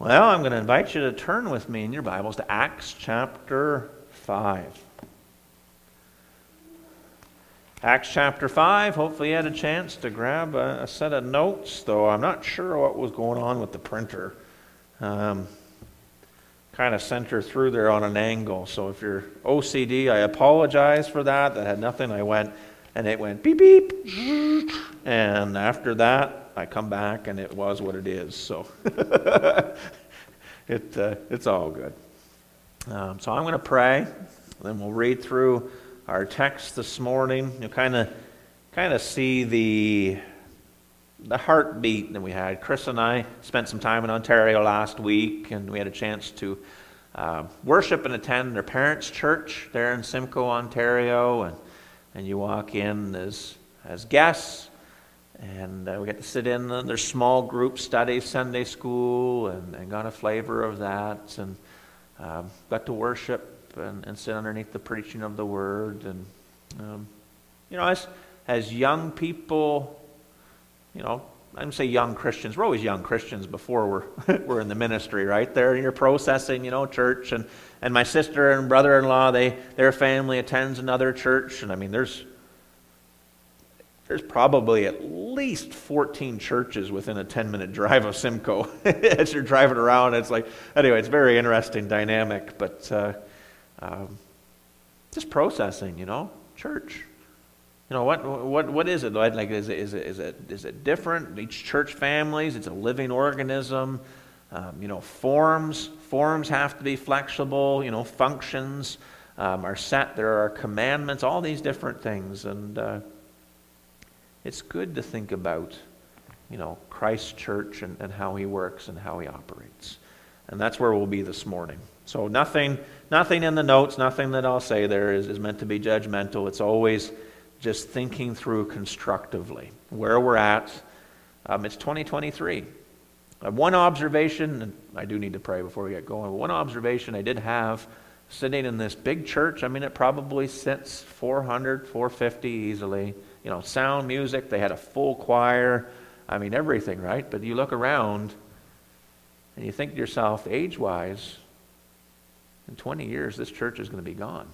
Well, I'm going to invite you to turn with me in your Bibles to Acts chapter 5. Acts chapter 5. Hopefully, you had a chance to grab a, a set of notes, though I'm not sure what was going on with the printer. Um, kind of center through there on an angle. So if you're OCD, I apologize for that. That had nothing. I went, and it went beep, beep. And after that, I come back and it was what it is. So it, uh, it's all good. Um, so I'm going to pray, then we'll read through our text this morning. You'll kind of kind of see the the heartbeat that we had. Chris and I spent some time in Ontario last week, and we had a chance to uh, worship and attend their parents' church there in Simcoe, Ontario. And, and you walk in as, as guests, and uh, we get to sit in their small group study, Sunday school, and, and got a flavor of that, and um, got to worship and, and, sit underneath the preaching of the word. And, um, you know, as, as young people, you know, I don't say young Christians. We're always young Christians before we're, we're in the ministry, right? There, you're processing, you know, church. And, and my sister and brother in law, they, their family attends another church. And I mean, there's there's probably at least 14 churches within a 10 minute drive of Simcoe as you're driving around. It's like, anyway, it's very interesting dynamic, but uh, um, just processing, you know, church. You know, what, what, what is it? Like, is it, is, it, is, it, is it different? Each church families, it's a living organism. Um, you know, forms, forms have to be flexible, you know, functions um, are set. There are commandments, all these different things. And, uh, it's good to think about, you know, Christ's church and, and how he works and how he operates. And that's where we'll be this morning. So nothing, nothing in the notes, nothing that I'll say there is, is meant to be judgmental. It's always just thinking through constructively where we're at. Um, it's 2023. Uh, one observation, and I do need to pray before we get going, one observation I did have sitting in this big church, I mean, it probably sits 400, 450 easily you know, sound music. They had a full choir. I mean, everything, right? But you look around and you think to yourself, age wise, in 20 years, this church is going to be gone.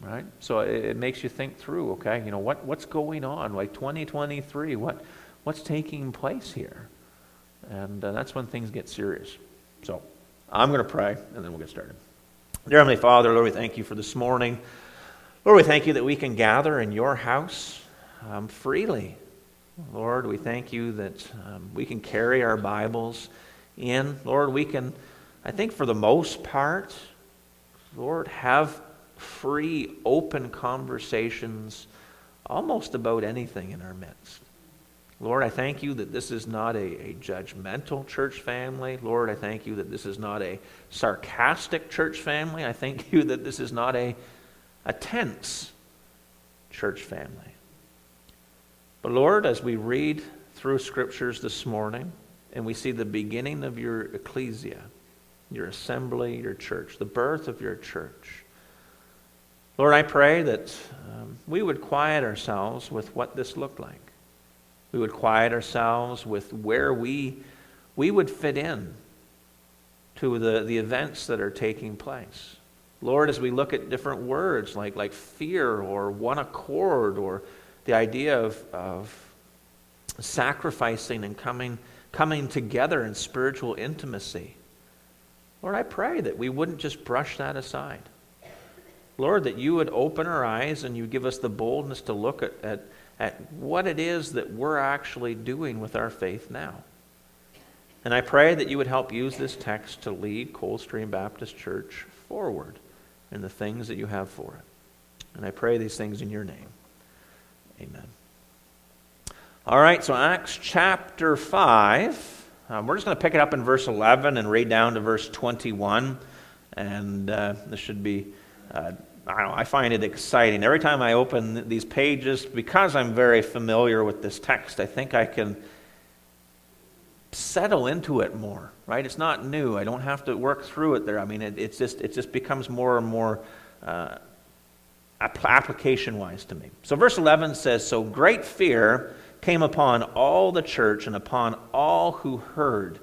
Right? So it, it, makes you think through, okay, you know, what, what's going on? Like 2023, what, what's taking place here? And uh, that's when things get serious. So I'm going to pray, and then we'll get started. Dear Heavenly Father, Lord, we thank you for this morning. Lord, we thank you that we can gather in your house um, freely. Lord, we thank you that um, we can carry our Bibles in. Lord, we can, I think for the most part, Lord, have free, open conversations almost about anything in our midst. Lord, I thank you that this is not a, a, judgmental church family. Lord, I thank you that this is not a sarcastic church family. I thank you that this is not a a tense church family. But Lord, as we read through scriptures this morning and we see the beginning of your ecclesia, your assembly, your church, the birth of your church, Lord, I pray that um, we would quiet ourselves with what this looked like. We would quiet ourselves with where we, we would fit in to the, the events that are taking place. Lord, as we look at different words like, like fear or one accord or the idea of, of sacrificing and coming, coming together in spiritual intimacy, Lord, I pray that we wouldn't just brush that aside. Lord, that you would open our eyes and you give us the boldness to look at, at, at what it is that we're actually doing with our faith now. And I pray that you would help use this text to lead Coldstream Baptist Church forward and the things that you have for it. And I pray these things in your name. Amen. All right, so Acts chapter 5. Um, we're just going to pick it up in verse 11 and read down to verse 21. And uh, this should be, uh, I know, I find it exciting. Every time I open these pages, because I'm very familiar with this text, I think I can settle into it more, right? It's not new. I don't have to work through it there. I mean, it, it's just, it just becomes more and more uh, application wise to me. So, verse 11 says So great fear came upon all the church and upon all who heard.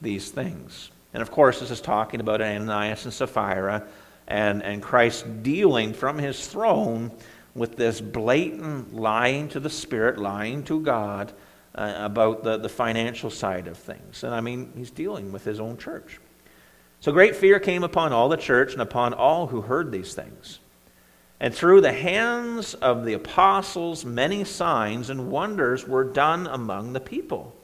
these things. And of course, this is talking about Ananias and Sapphira and, and Christ dealing from his throne with this blatant lying to the Spirit, lying to God uh, about the, the financial side of things. And I mean, he's dealing with his own church. So great fear came upon all the church and upon all who heard these things. And through the hands of the apostles, many signs and wonders were done among the people.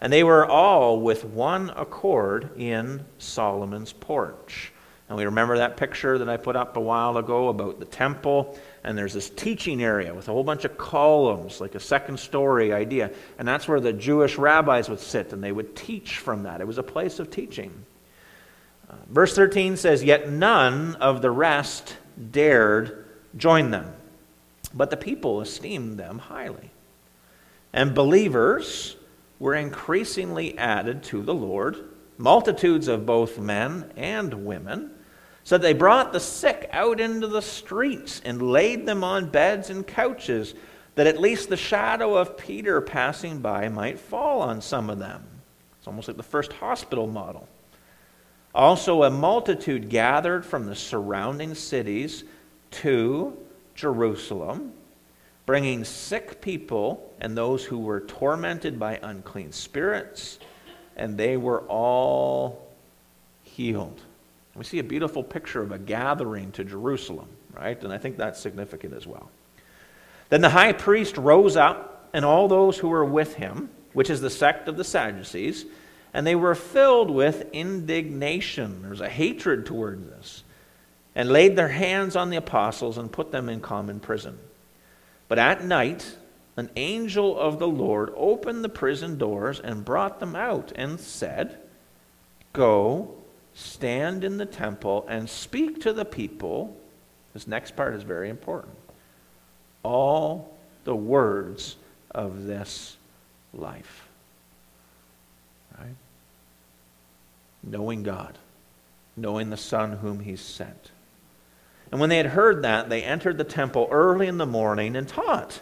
And they were all with one accord in Solomon's porch. And we remember that picture that I put up a while ago about the temple. And there's this teaching area with a whole bunch of columns, like a second story idea. And that's where the Jewish rabbis would sit and they would teach from that. It was a place of teaching. Uh, verse 13 says, Yet none of the rest dared join them. But the people esteemed them highly. And believers were increasingly added to the Lord, multitudes of both men and women. So they brought the sick out into the streets and laid them on beds and couches, that at least the shadow of Peter passing by might fall on some of them. It's almost like the first hospital model. Also, a multitude gathered from the surrounding cities to Jerusalem, bringing sick people and those who were tormented by unclean spirits, and they were all healed. We see a beautiful picture of a gathering to Jerusalem, right? And I think that's significant as well. Then the high priest rose up, and all those who were with him, which is the sect of the Sadducees, and they were filled with indignation. There's a hatred towards this and laid their hands on the apostles and put them in common prison. But at night, an angel of the Lord opened the prison doors and brought them out and said, Go, stand in the temple, and speak to the people. This next part is very important. All the words of this life. Right? Knowing God, knowing the Son whom He sent and when they had heard that, they entered the temple early in the morning and taught.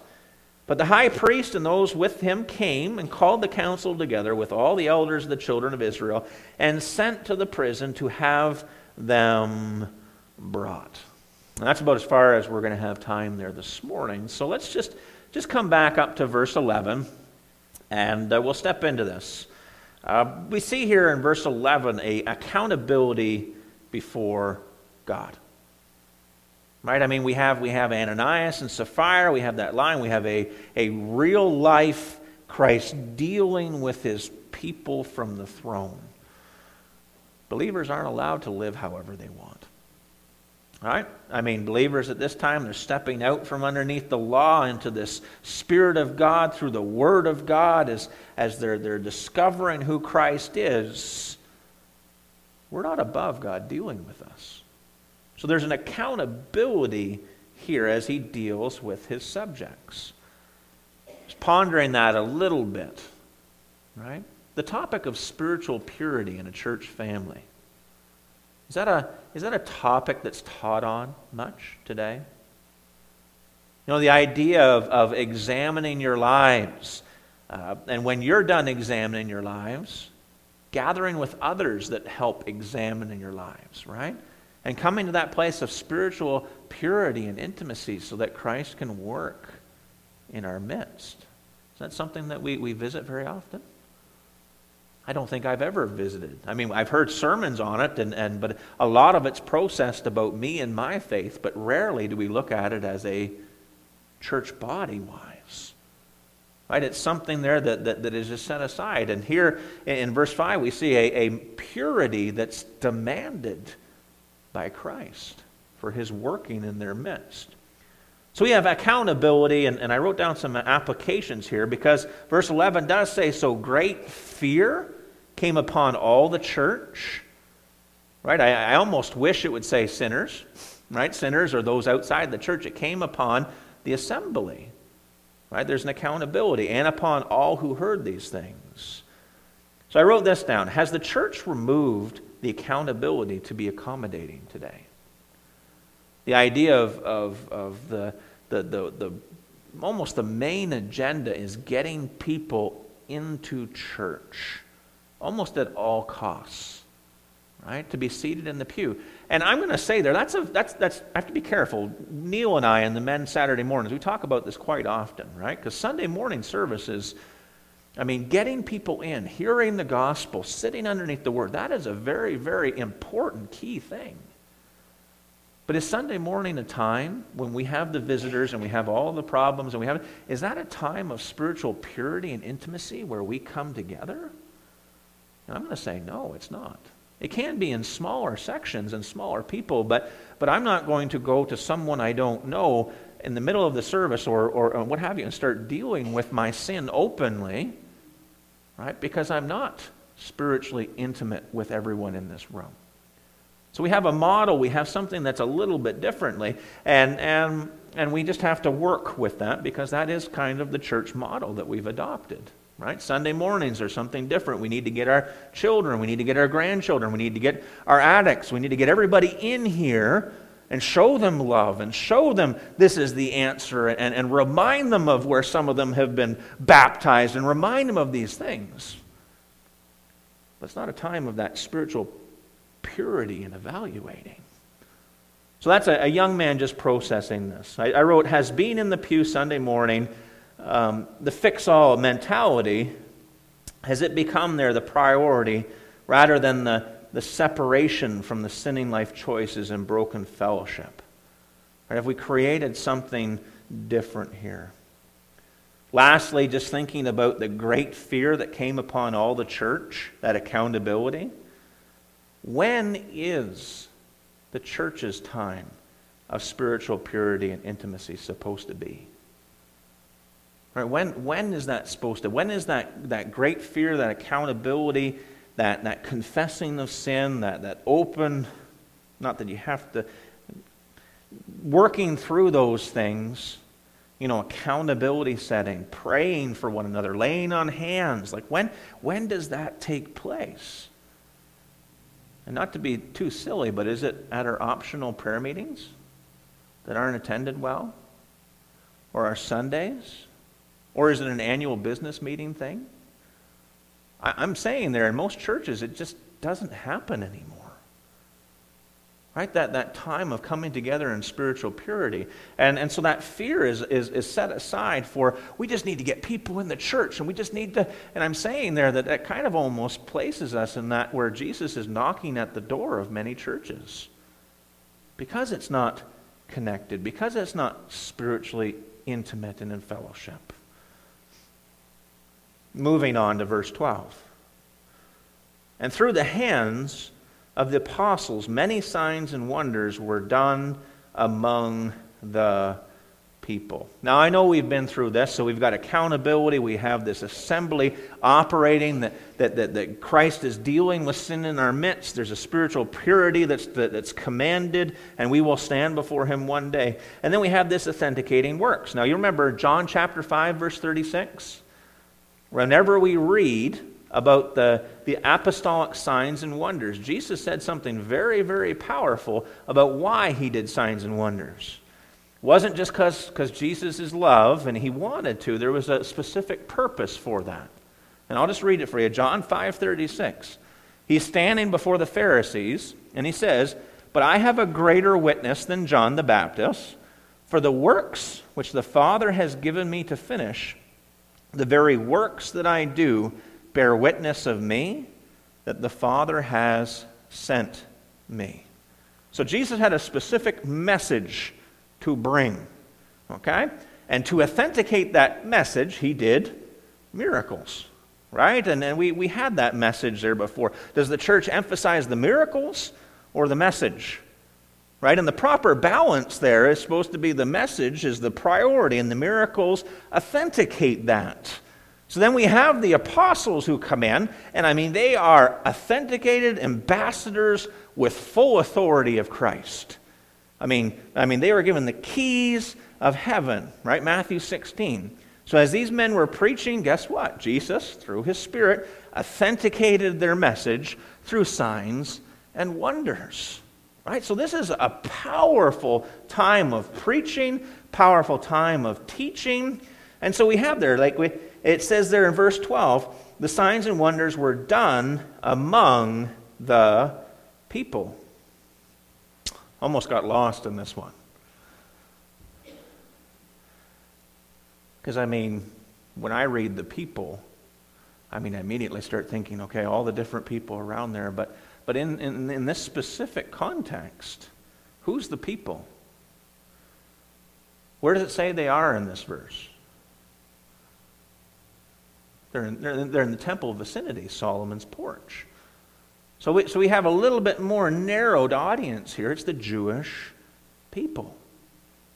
But the high priest and those with him came and called the council together with all the elders of the children of Israel and sent to the prison to have them brought. And that's about as far as we're going to have time there this morning. So let's just, just come back up to verse 11 and uh, we'll step into this. Uh, we see here in verse 11 a accountability before God. Right? I mean, we have, we have Ananias and Sapphira, we have that line, we have a, a real life Christ dealing with his people from the throne. Believers aren't allowed to live however they want. Right? I mean, believers at this time, they're stepping out from underneath the law into this Spirit of God through the Word of God as, as they're, they're discovering who Christ is. We're not above God dealing with us. So there's an accountability here as he deals with his subjects. Just pondering that a little bit, right? The topic of spiritual purity in a church family. Is that a, is that a topic that's taught on much today? You know, the idea of, of examining your lives. Uh, and when you're done examining your lives, gathering with others that help examine your lives, right? And coming to that place of spiritual purity and intimacy so that Christ can work in our midst. Is that something that we, we visit very often? I don't think I've ever visited. I mean, I've heard sermons on it, and, and, but a lot of it's processed about me and my faith, but rarely do we look at it as a church body wise. Right? It's something there that, that, that is just set aside. And here in verse 5, we see a, a purity that's demanded by Christ for his working in their midst. So we have accountability, and, and I wrote down some applications here because verse 11 does say, So great fear came upon all the church. Right? I, I almost wish it would say sinners, right? Sinners or those outside the church. It came upon the assembly. Right? There's an accountability, and upon all who heard these things. So I wrote this down. Has the church removed the accountability to be accommodating today. The idea of, of, of the, the, the, the almost the main agenda is getting people into church almost at all costs, right? To be seated in the pew. And I'm going to say there, that's a, that's, that's, I have to be careful. Neil and I and the men Saturday mornings, we talk about this quite often, right? Because Sunday morning services, I mean, getting people in, hearing the gospel, sitting underneath the word, that is a very, very important key thing. But is Sunday morning a time when we have the visitors and we have all the problems and we have, is that a time of spiritual purity and intimacy where we come together? And I'm going to say, no, it's not. It can be in smaller sections and smaller people, but, but I'm not going to go to someone I don't know in the middle of the service or, or, or what have you and start dealing with my sin openly, right? Because I'm not spiritually intimate with everyone in this room. So we have a model, we have something that's a little bit differently, and, and, and we just have to work with that because that is kind of the church model that we've adopted. Right? Sunday mornings are something different. We need to get our children, we need to get our grandchildren, we need to get our addicts, we need to get everybody in here and show them love and show them this is the answer and, and remind them of where some of them have been baptized and remind them of these things. But it's not a time of that spiritual purity and evaluating. So that's a, a young man just processing this. I, I, wrote, has been in the pew Sunday morning, um, the fix all mentality, has it become there the priority rather than the, the separation from the sinning life choices and broken fellowship? Right, have we created something different here? Lastly, just thinking about the great fear that came upon all the church, that accountability. When is the church's time of spiritual purity and intimacy supposed to be? Right? When, when is that supposed to? When is that, that great fear, that accountability, that, that confessing of sin, that, that open, not that you have to, working through those things, you know, accountability setting, praying for one another, laying on hands. Like when, when does that take place? And not to be too silly, but is it at our optional prayer meetings that aren't attended well? Or our Sundays? Or is it an annual business meeting thing? I, am saying there, in most churches, it just doesn't happen anymore. Right? That, that time of coming together in spiritual purity. And, and so that fear is, is, is set aside for we just need to get people in the church and we just need to. And I'm saying there that that kind of almost places us in that where Jesus is knocking at the door of many churches. Because it's not connected, because it's not spiritually intimate and in fellowship. Moving on to verse 12. And through the hands of the apostles, many signs and wonders were done among the people. Now, I know we've been through this, so we've got accountability. We have this assembly operating that, that, that, that Christ is dealing with sin in our midst. There's a spiritual purity that's, that, that's commanded, and we will stand before Him one day. And then we have this authenticating works. Now, you remember John chapter 5, verse 36? Whenever we read about the, the apostolic signs and wonders. Jesus said something very, very powerful about why he did signs and wonders. It wasn't just because Jesus is love and he wanted to, there was a specific purpose for that. And I'll just read it for you. John 5:36. He's standing before the Pharisees and he says, "But I have a greater witness than John the Baptist, for the works which the Father has given me to finish, the very works that I do, bear witness of me that the Father has sent me. So Jesus had a specific message to bring, okay? And to authenticate that message, he did miracles, right? And, and we, we had that message there before. Does the church emphasize the miracles or the message? Right? And the proper balance there is supposed to be the message is the priority, and the miracles authenticate that. So then we have the apostles who come in, and I mean, they are authenticated ambassadors with full authority of Christ. I mean, I mean, they were given the keys of heaven, right? Matthew 16. So as these men were preaching, guess what? Jesus, through his Spirit, authenticated their message through signs and wonders. Right? So this is a powerful time of preaching, powerful time of teaching. And so we have there, like we, it says there in verse 12 the signs and wonders were done among the people. Almost got lost in this one. Because, I mean, when I read the people, I mean, I immediately start thinking, okay, all the different people around there. But, but in, in, in this specific context, who's the people? Where does it say they are in this verse? They're in, they're, they're in the temple vicinity, Solomon's porch. So we, so we have a little bit more narrowed audience here. It's the Jewish people.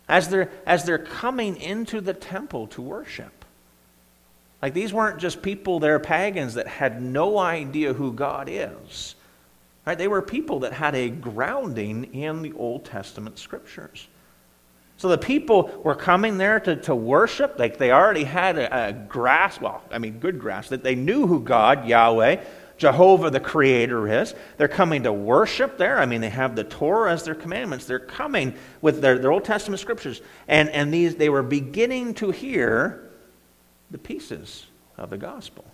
As they're, as they're coming into the temple to worship. Like these weren't just people, they're pagans that had no idea who God is. Right? They were people that had a grounding in the Old Testament scriptures. So the people were coming there to, to worship. Like they already had a, a grasp, well, I mean, good grasp, that they knew who God, Yahweh, Jehovah the Creator is. They're coming to worship there. I mean, they have the Torah as their commandments. They're coming with their, their Old Testament scriptures. And, and these, they were beginning to hear the pieces of the gospel.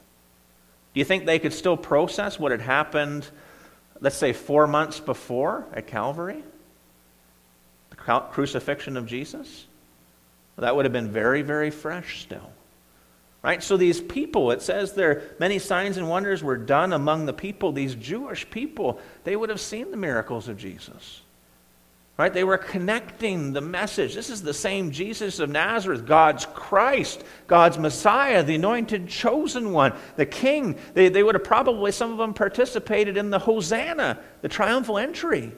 Do you think they could still process what had happened, let's say, four months before at Calvary? The crucifixion of Jesus? That would have been very, very fresh still. Right? So these people, it says there, many signs and wonders were done among the people. These Jewish people, they would have seen the miracles of Jesus. Right? They were connecting the message. This is the same Jesus of Nazareth, God's Christ, God's Messiah, the anointed chosen one, the King. They, they would have probably, some of them participated in the Hosanna, the triumphal entry.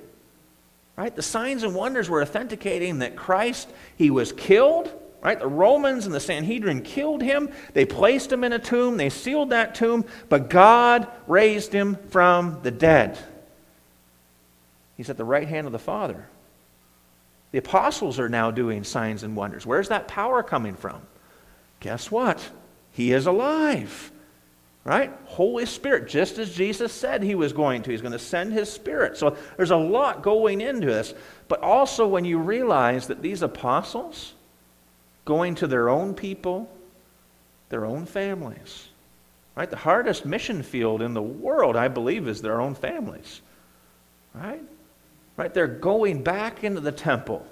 Right? The signs and wonders were authenticating that Christ, he was killed. Right? The Romans and the Sanhedrin killed him. They placed him in a tomb. They sealed that tomb. But God raised him from the dead. He's at the right hand of the Father. The apostles are now doing signs and wonders. Where's that power coming from? Guess what? He is alive. Right? Holy Spirit, just as Jesus said he was going to. He's going to send his Spirit. So there's a lot going into this. But also, when you realize that these apostles, going to their own people, their own families, right? The hardest mission field in the world, I believe, is their own families. Right? Right? They're going back into the temple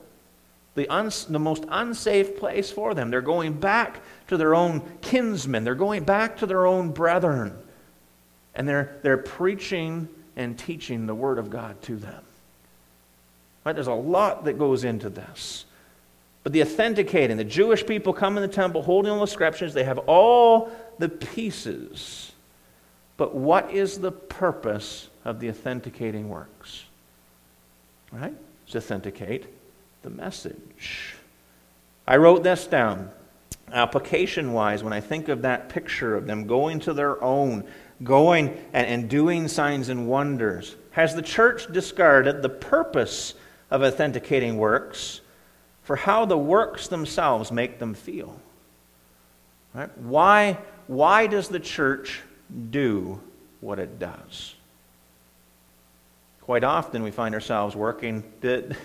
the, uns, the most unsafe place for them. They're going back to their own kinsmen, they're going back to their own brethren. And they're, they're preaching and teaching the Word of God to them. Right? There's a lot that goes into this. But the authenticating, the Jewish people come in the temple holding all the scriptures, they have all the pieces. But what is the purpose of the authenticating works? Right? To authenticate the message. I wrote this down. Application wise, when I think of that picture of them going to their own, going and, and doing signs and wonders, has the church discarded the purpose of authenticating works for how the works themselves make them feel? Right? Why, why does the church do what it does? Quite often we find ourselves working. Did,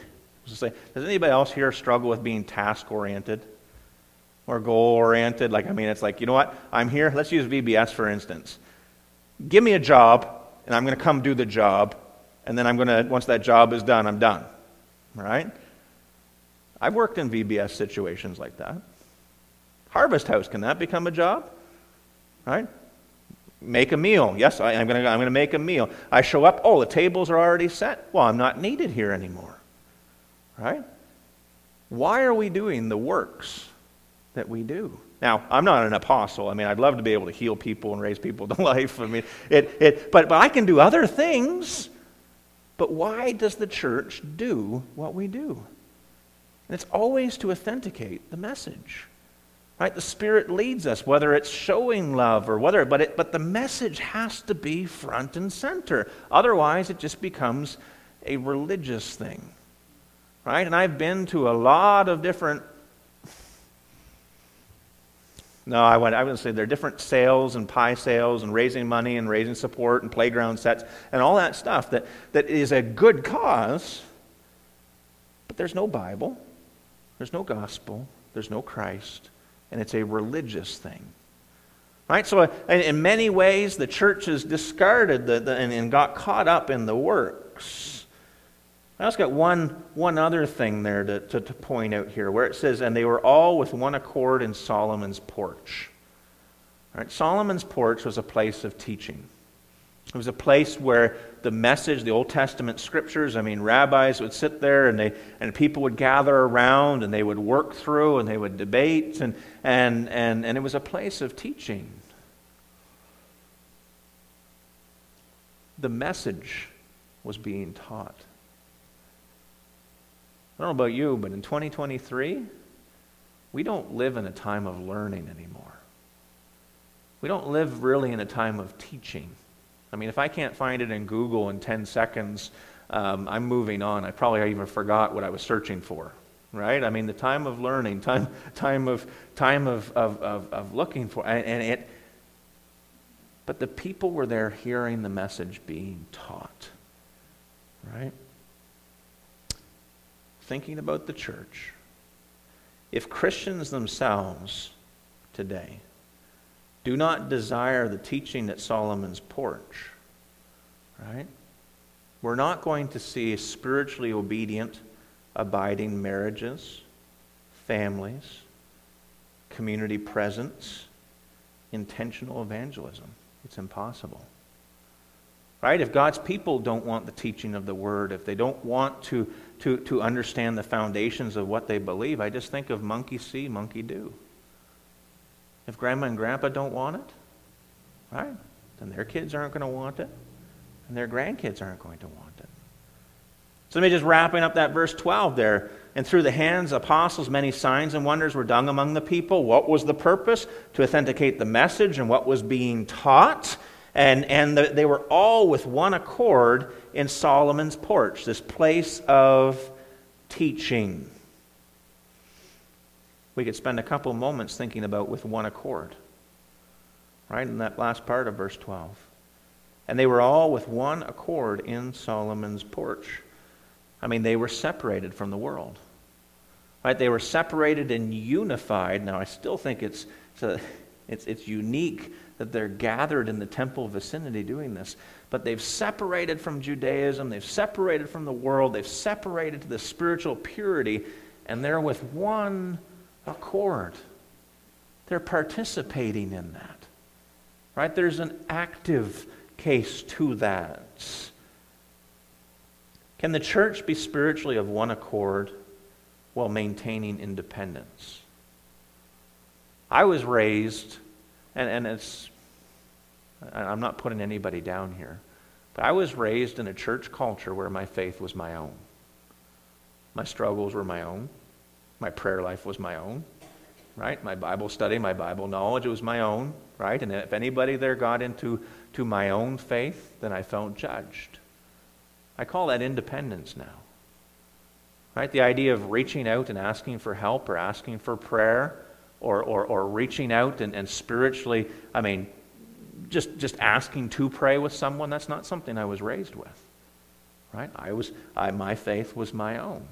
Say, does anybody else here struggle with being task oriented or goal oriented? Like, I mean, it's like, you know what? I'm here. Let's use VBS for instance. Give me a job, and I'm going to come do the job, and then I'm going to, once that job is done, I'm done. Right? I've worked in VBS situations like that. Harvest House, can that become a job? Right? Make a meal. Yes, I, am going to I'm to make a meal. I show up, oh, the tables are already set. Well, I'm not needed here anymore. Right? Why are we doing the works that we do? Now, I'm not an apostle. I mean, I'd love to be able to heal people and raise people to life. I mean, it, it, but, but I can do other things. But why does the church do what we do? And it's always to authenticate the message. Right? The Spirit leads us, whether it's showing love or whether, but, it, but the message has to be front and center. Otherwise, it just becomes a religious thing right? And I've been to a lot of different. No, I went. I would say there are different sales and pie sales and raising money and raising support and playground sets and all that stuff that, that is a good cause, but there's no Bible, there's no gospel, there's no Christ, and it's a religious thing. Right? So, uh, in many ways, the church has discarded the, the and, and got caught up in the works. I also got one, one other thing there to, to, to point out here where it says, and they were all with one accord in Solomon's porch. Right? Solomon's porch was a place of teaching. It was a place where the message, the Old Testament scriptures, I mean, rabbis would sit there and, they, and people would gather around and they would work through and they would debate, and, and, and, and it was a place of teaching. The message was being taught. I don't know about you, but in 2023, we don't live in a time of learning anymore. We don't live really in a time of teaching. I mean, if I can't find it in Google in 10 seconds, um, I'm moving on. I probably even forgot what I was searching for, right? I mean, the time of learning, time, time, of, time of, of, of, of looking for, and, and it, but the people were there hearing the message being taught, right? Thinking about the church. If Christians themselves today do not desire the teaching at Solomon's porch. Right? We're not going to see spiritually obedient, abiding marriages, families, community presence, intentional evangelism. It's impossible. Right? If God's people don't want the teaching of the word, if they don't want to, to, to understand the foundations of what they believe, I just think of monkey see, monkey do. If grandma and grandpa don't want it, right, then their kids aren't going to want it, and their grandkids aren't going to want it. So let me just wrapping up that verse 12 there. And through the hands of apostles, many signs and wonders were done among the people. What was the purpose? To authenticate the message and what was being taught. And, and the, they were all with one accord in Solomon's porch, this place of teaching we could spend a couple moments thinking about with one accord. Right? In that last part of verse 12. And they were all with one accord in Solomon's porch. I mean, they were separated from the world. Right? They were separated and unified. Now, I still think it's, it's, a, it's, it's unique that they're gathered in the temple vicinity doing this. But they've separated from Judaism, they've separated from the world, they've separated to the spiritual purity, and they're with one accord. They're participating in that. Right? There's an active case to that. Can the church be spiritually of one accord while maintaining independence? I was raised, and, and it's, I'm not putting anybody down here, but I was raised in a church culture where my faith was my own. My struggles were my own. My prayer life was my own, right? My Bible study, my Bible knowledge, it was my own, right? And if anybody there got into to my own faith, then I felt judged. I call that independence now. Right? The idea of reaching out and asking for help or asking for prayer or, or, or reaching out and, and spiritually, I mean, just, just asking to pray with someone, that's not something I was raised with. Right? I was, I, my faith was my own.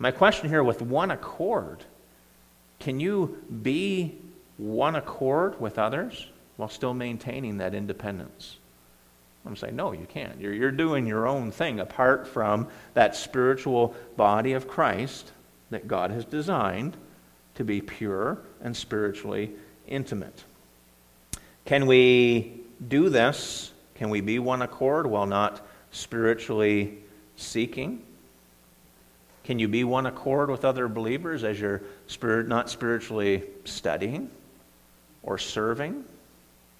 My question here with one accord can you be one accord with others while still maintaining that independence? I'm saying, no, you can't. You're, you're doing your own thing apart from that spiritual body of Christ that God has designed to be pure and spiritually intimate. Can we do this? Can we be one accord while not spiritually seeking? Can you be one accord with other believers as you're spirit, not spiritually studying or serving?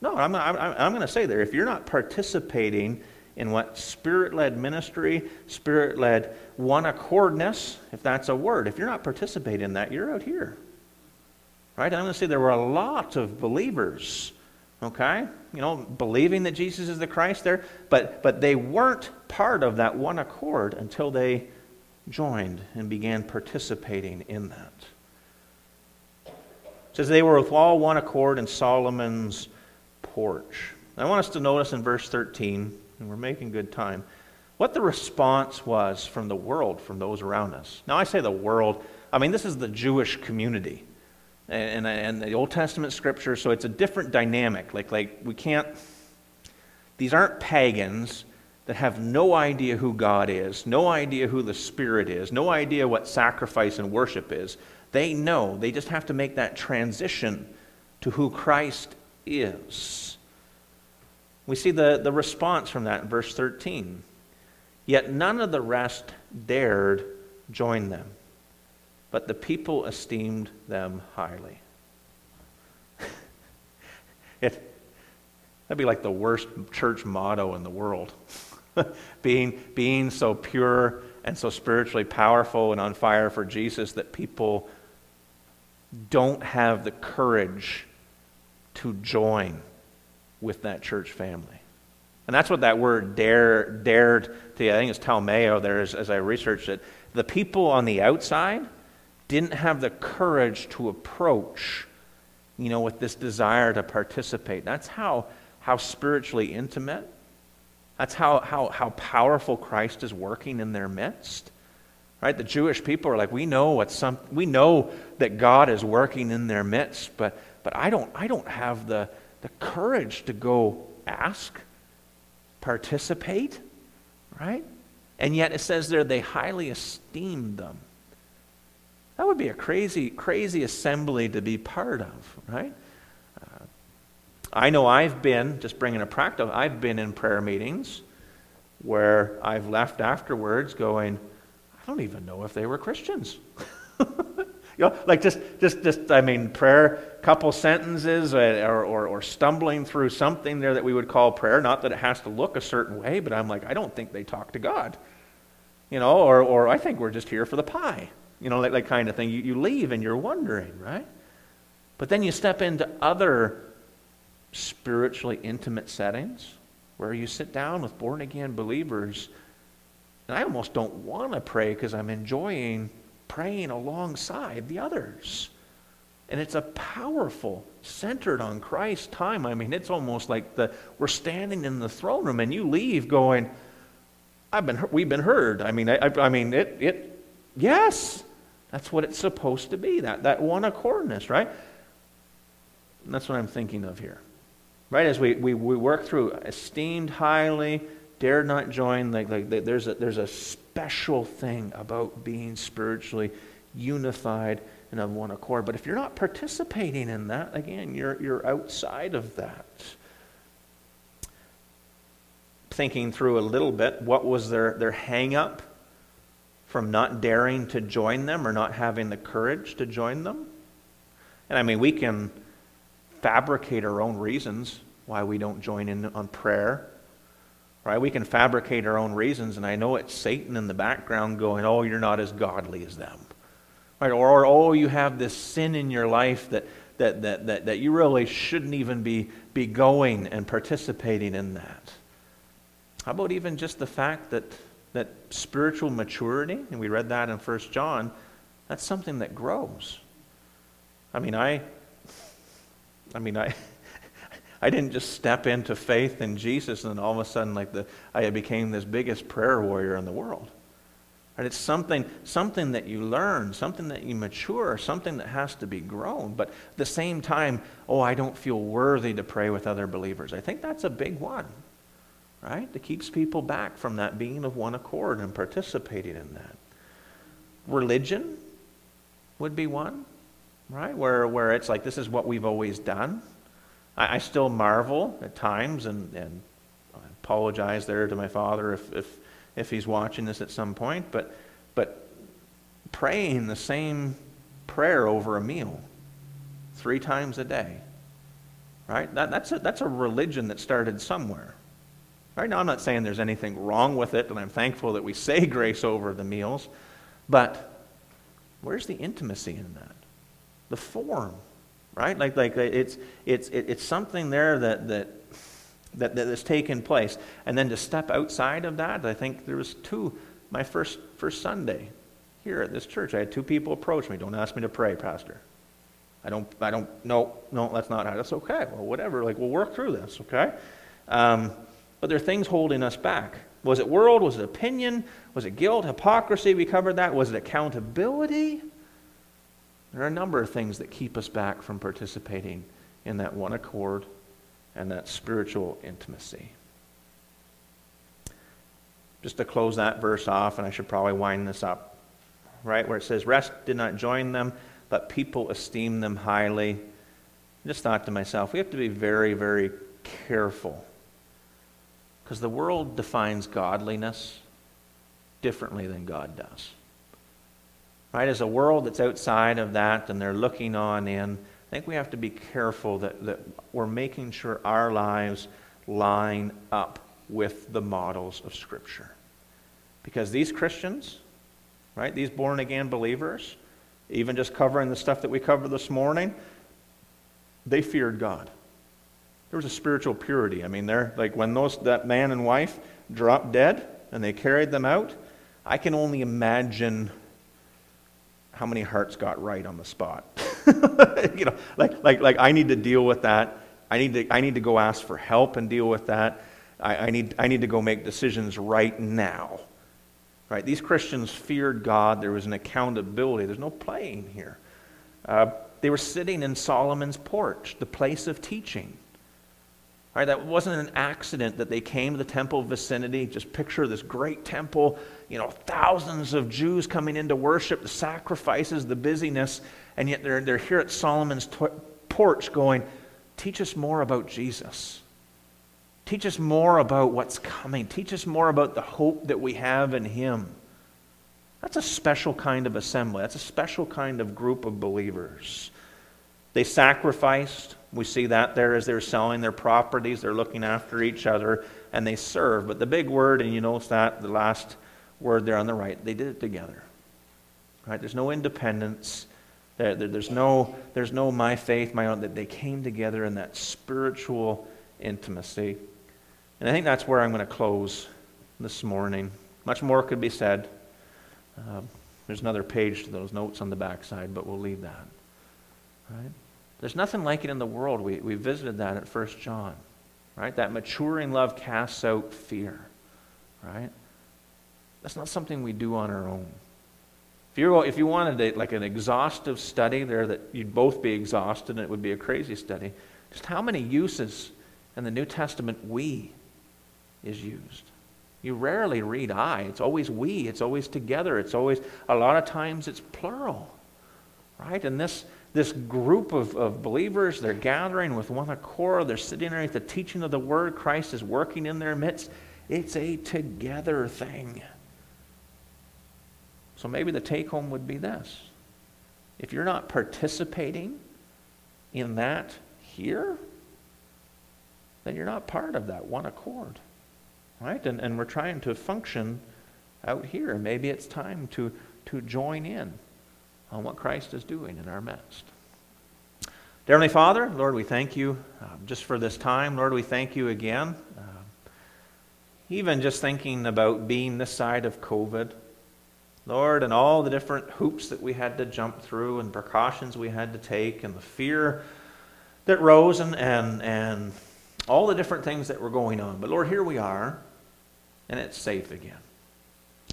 No, I'm, I'm, I'm going to say there, if you're not participating in what spirit led ministry, spirit led one accordness, if that's a word, if you're not participating in that, you're out here. Right? I'm going to say there were a lot of believers, okay, you know, believing that Jesus is the Christ there, but, but they weren't part of that one accord until they joined and began participating in that. It says they were with all one accord in Solomon's porch. I want us to notice in verse 13, and we're making good time, what the response was from the world, from those around us. Now, I say the world, I mean, this is the Jewish community. and, and the Old Testament scripture, so it's a different dynamic. Like, like we can't, these aren't pagans that have no idea who God is, no idea who the Spirit is, no idea what sacrifice and worship is. They know. They just have to make that transition to who Christ is. We see the, the response from that in verse 13. Yet none of the rest dared join them but the people esteemed them highly. it, that'd be like the worst church motto in the world. being, being so pure and so spiritually powerful and on fire for Jesus that people don't have the courage to join with that church family. And that's what that word dare, dared to, I think it's talmeo there, as, as I researched it. The people on the outside, didn't have the courage to approach, you know, with this desire to participate. That's how, how spiritually intimate, that's how, how, how powerful Christ is working in their midst. Right? The Jewish people are like, we know what some, we know that God is working in their midst, but, but I, don't, I don't have the, the courage to go ask, participate, right? And yet it says there they highly esteemed them. That would be a crazy, crazy assembly to be part of, right? I know I've been, just bringing a practice, I've been in prayer meetings where I've left afterwards going, I don't even know if they were Christians. you know, like just, just, just, I mean, prayer, couple sentences uh, or, or, or stumbling through something there that we would call prayer. Not that it has to look a certain way, but I'm like, I don't think they talk to God. You know, or, or I think we're just here for the pie you know, that, that kind of thing. You, you leave and you're wondering, right? But then you step into other spiritually intimate settings where you sit down with born again believers, and I almost don't want to pray because I'm enjoying praying alongside the others. And it's a powerful, centered on Christ time. I mean, it's almost like the we're standing in the throne room, and you leave going, "I've been, we've been heard." I mean, I, I mean, it, it, yes. That's what it's supposed to be, that, that one accordness, right? And that's what I'm thinking of here. Right? As we, we, we work through esteemed highly, dare not join, like, like there's, a, there's a special thing about being spiritually unified and of one accord. But if you're not participating in that, again, you're, you're outside of that. Thinking through a little bit, what was their, their hang up? from not daring to join them or not having the courage to join them. And I mean, we can fabricate our own reasons why we don't join in on prayer. Right? We can fabricate our own reasons, and I know it's Satan in the background going, Oh, you're not as godly as them. Right? Or, or oh, you have this sin in your life that, that, that, that, that you really shouldn't even be, be going and participating in that. How about even just the fact that that spiritual maturity, and we read that in 1 John, that's something that grows. I mean, I, I mean, I, I didn't just step into faith in Jesus and then all of a sudden, like the, I became this biggest prayer warrior in the world. Right? It's something, something that you learn, something that you mature, something that has to be grown. But at the same time, oh, I don't feel worthy to pray with other believers. I think that's a big one right? That keeps people back from that being of one accord and participating in that. Religion would be one, right? Where, where it's like, this is what we've always done. I, I still marvel at times, and, and I apologize there to my father if, if, if he's watching this at some point, but, but praying the same prayer over a meal three times a day, right? That, that's, a, that's a religion that started somewhere. Right now, I'm not saying there's anything wrong with it, and I'm thankful that we say grace over the meals, but where's the intimacy in that? The form, right? Like, like it's, it's, it's something there that, that, that, that has taken place. And then to step outside of that, I think there was two, my first, first Sunday here at this church, I had two people approach me. Don't ask me to pray, Pastor. I don't, I don't, no, no, that's not how, that's okay. Well, whatever, like, we'll work through this, okay? Um, but there are things holding us back. Was it world? Was it opinion? Was it guilt, hypocrisy? We covered that. Was it accountability? There are a number of things that keep us back from participating in that one accord and that spiritual intimacy. Just to close that verse off, and I should probably wind this up, right? Where it says, Rest did not join them, but people esteemed them highly. I just thought to myself, we have to be very, very careful. Because the world defines godliness differently than God does. Right? As a world that's outside of that and they're looking on in, I think we have to be careful that, that we're making sure our lives line up with the models of Scripture. Because these Christians, right, these born again believers, even just covering the stuff that we covered this morning, they feared God. There was a spiritual purity. I mean, they're like when those that man and wife dropped dead and they carried them out, I can only imagine how many hearts got right on the spot. you know, like, like, like I need to deal with that. I need to, I need to go ask for help and deal with that. I, I, need, I need to go make decisions right now. Right? These Christians feared God. There was an accountability. There's no playing here. Uh, they were sitting in Solomon's porch, the place of teaching. Right, that wasn't an accident that they came to the temple vicinity. Just picture this great temple, you know, thousands of Jews coming in to worship, the sacrifices, the busyness, and yet they're, they're here at Solomon's porch going, Teach us more about Jesus. Teach us more about what's coming. Teach us more about the hope that we have in Him. That's a special kind of assembly. That's a special kind of group of believers. They sacrificed. We see that there as they're selling their properties. They're looking after each other and they serve. But the big word, and you notice that, the last word there on the right, they did it together. Right? There's no independence. There, there, there's, no, there's no my faith, my own. That they came together in that spiritual intimacy. And I think that's where I'm going to close this morning. Much more could be said. Uh, there's another page to those notes on the backside, but we'll leave that. Right? There's nothing like it in the world. We, we visited that at 1 John. Right? That maturing love casts out fear. Right? That's not something we do on our own. If you, if you wanted a, like an exhaustive study there that you'd both be exhausted and it would be a crazy study, just how many uses in the New Testament we is used. You rarely read I. It's always we. It's always together. It's always, a lot of times, it's plural. Right? And this, this group of, of believers, they're gathering with one accord. They're sitting there at the teaching of the word. Christ is working in their midst. It's a together thing. So maybe the take home would be this if you're not participating in that here, then you're not part of that one accord. Right? And, and we're trying to function out here. Maybe it's time to, to join in on what Christ is doing in our midst. Dear Heavenly Father, Lord, we thank you uh, just for this time. Lord, we thank you again. Uh, even just thinking about being this side of COVID, Lord, and all the different hoops that we had to jump through and precautions we had to take and the fear that rose and, and, and all the different things that were going on. But Lord, here we are and it's safe again.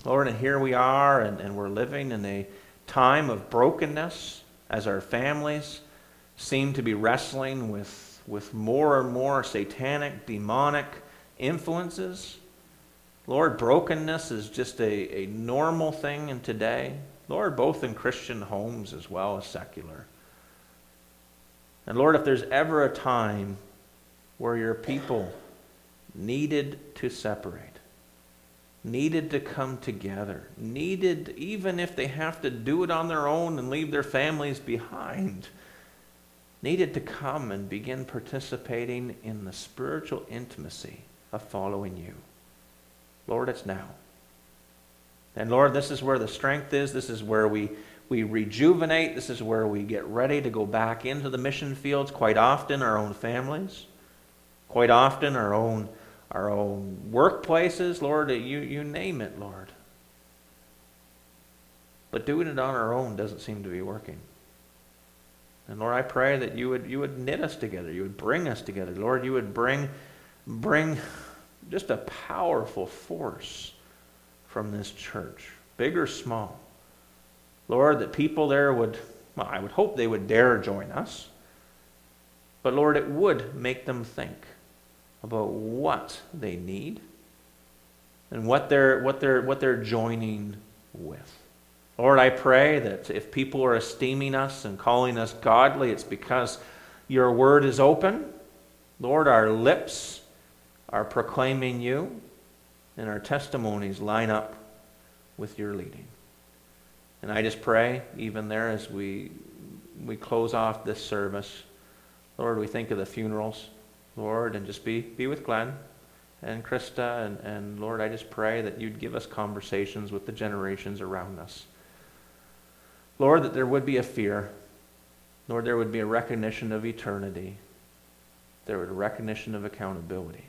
Lord, and here we are, and, and we're living in a time of brokenness as our families seem to be wrestling with, with more and more satanic, demonic influences. Lord, brokenness is just a, a normal thing in today. Lord, both in Christian homes as well as secular. And Lord, if there's ever a time where your people needed to separate, needed to come together, needed, even if they have to do it on their own and leave their families behind, needed to come and begin participating in the spiritual intimacy of following you. Lord, it's now. And Lord, this is where the strength is. This is where we, we rejuvenate. This is where we get ready to go back into the mission fields, quite often our own families, quite often our own our own workplaces, Lord, you, you name it, Lord. But doing it on our own doesn't seem to be working. And Lord, I pray that you would, you would knit us together. You would bring us together. Lord, you would bring, bring just a powerful force from this church, big or small. Lord, that people there would, well, I would hope they would dare join us. But Lord, it would make them think about what they need and what they're, what they're, what they're joining with. Lord, I pray that if people are esteeming us and calling us godly, it's because your word is open. Lord, our lips are proclaiming you, and our testimonies line up with your leading. And I just pray, even there as we, we close off this service, Lord, we think of the funerals, Lord, and just be, be with Glenn and Krista. And, and Lord, I just pray that you'd give us conversations with the generations around us. Lord, that there would be a fear. Lord, there would be a recognition of eternity. There would be a recognition of accountability.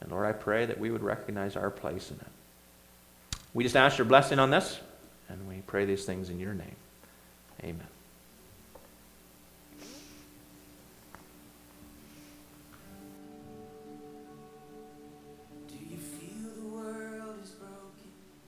And Lord, I pray that we would recognize our place in it. We just ask your blessing on this, and we pray these things in your name. Amen.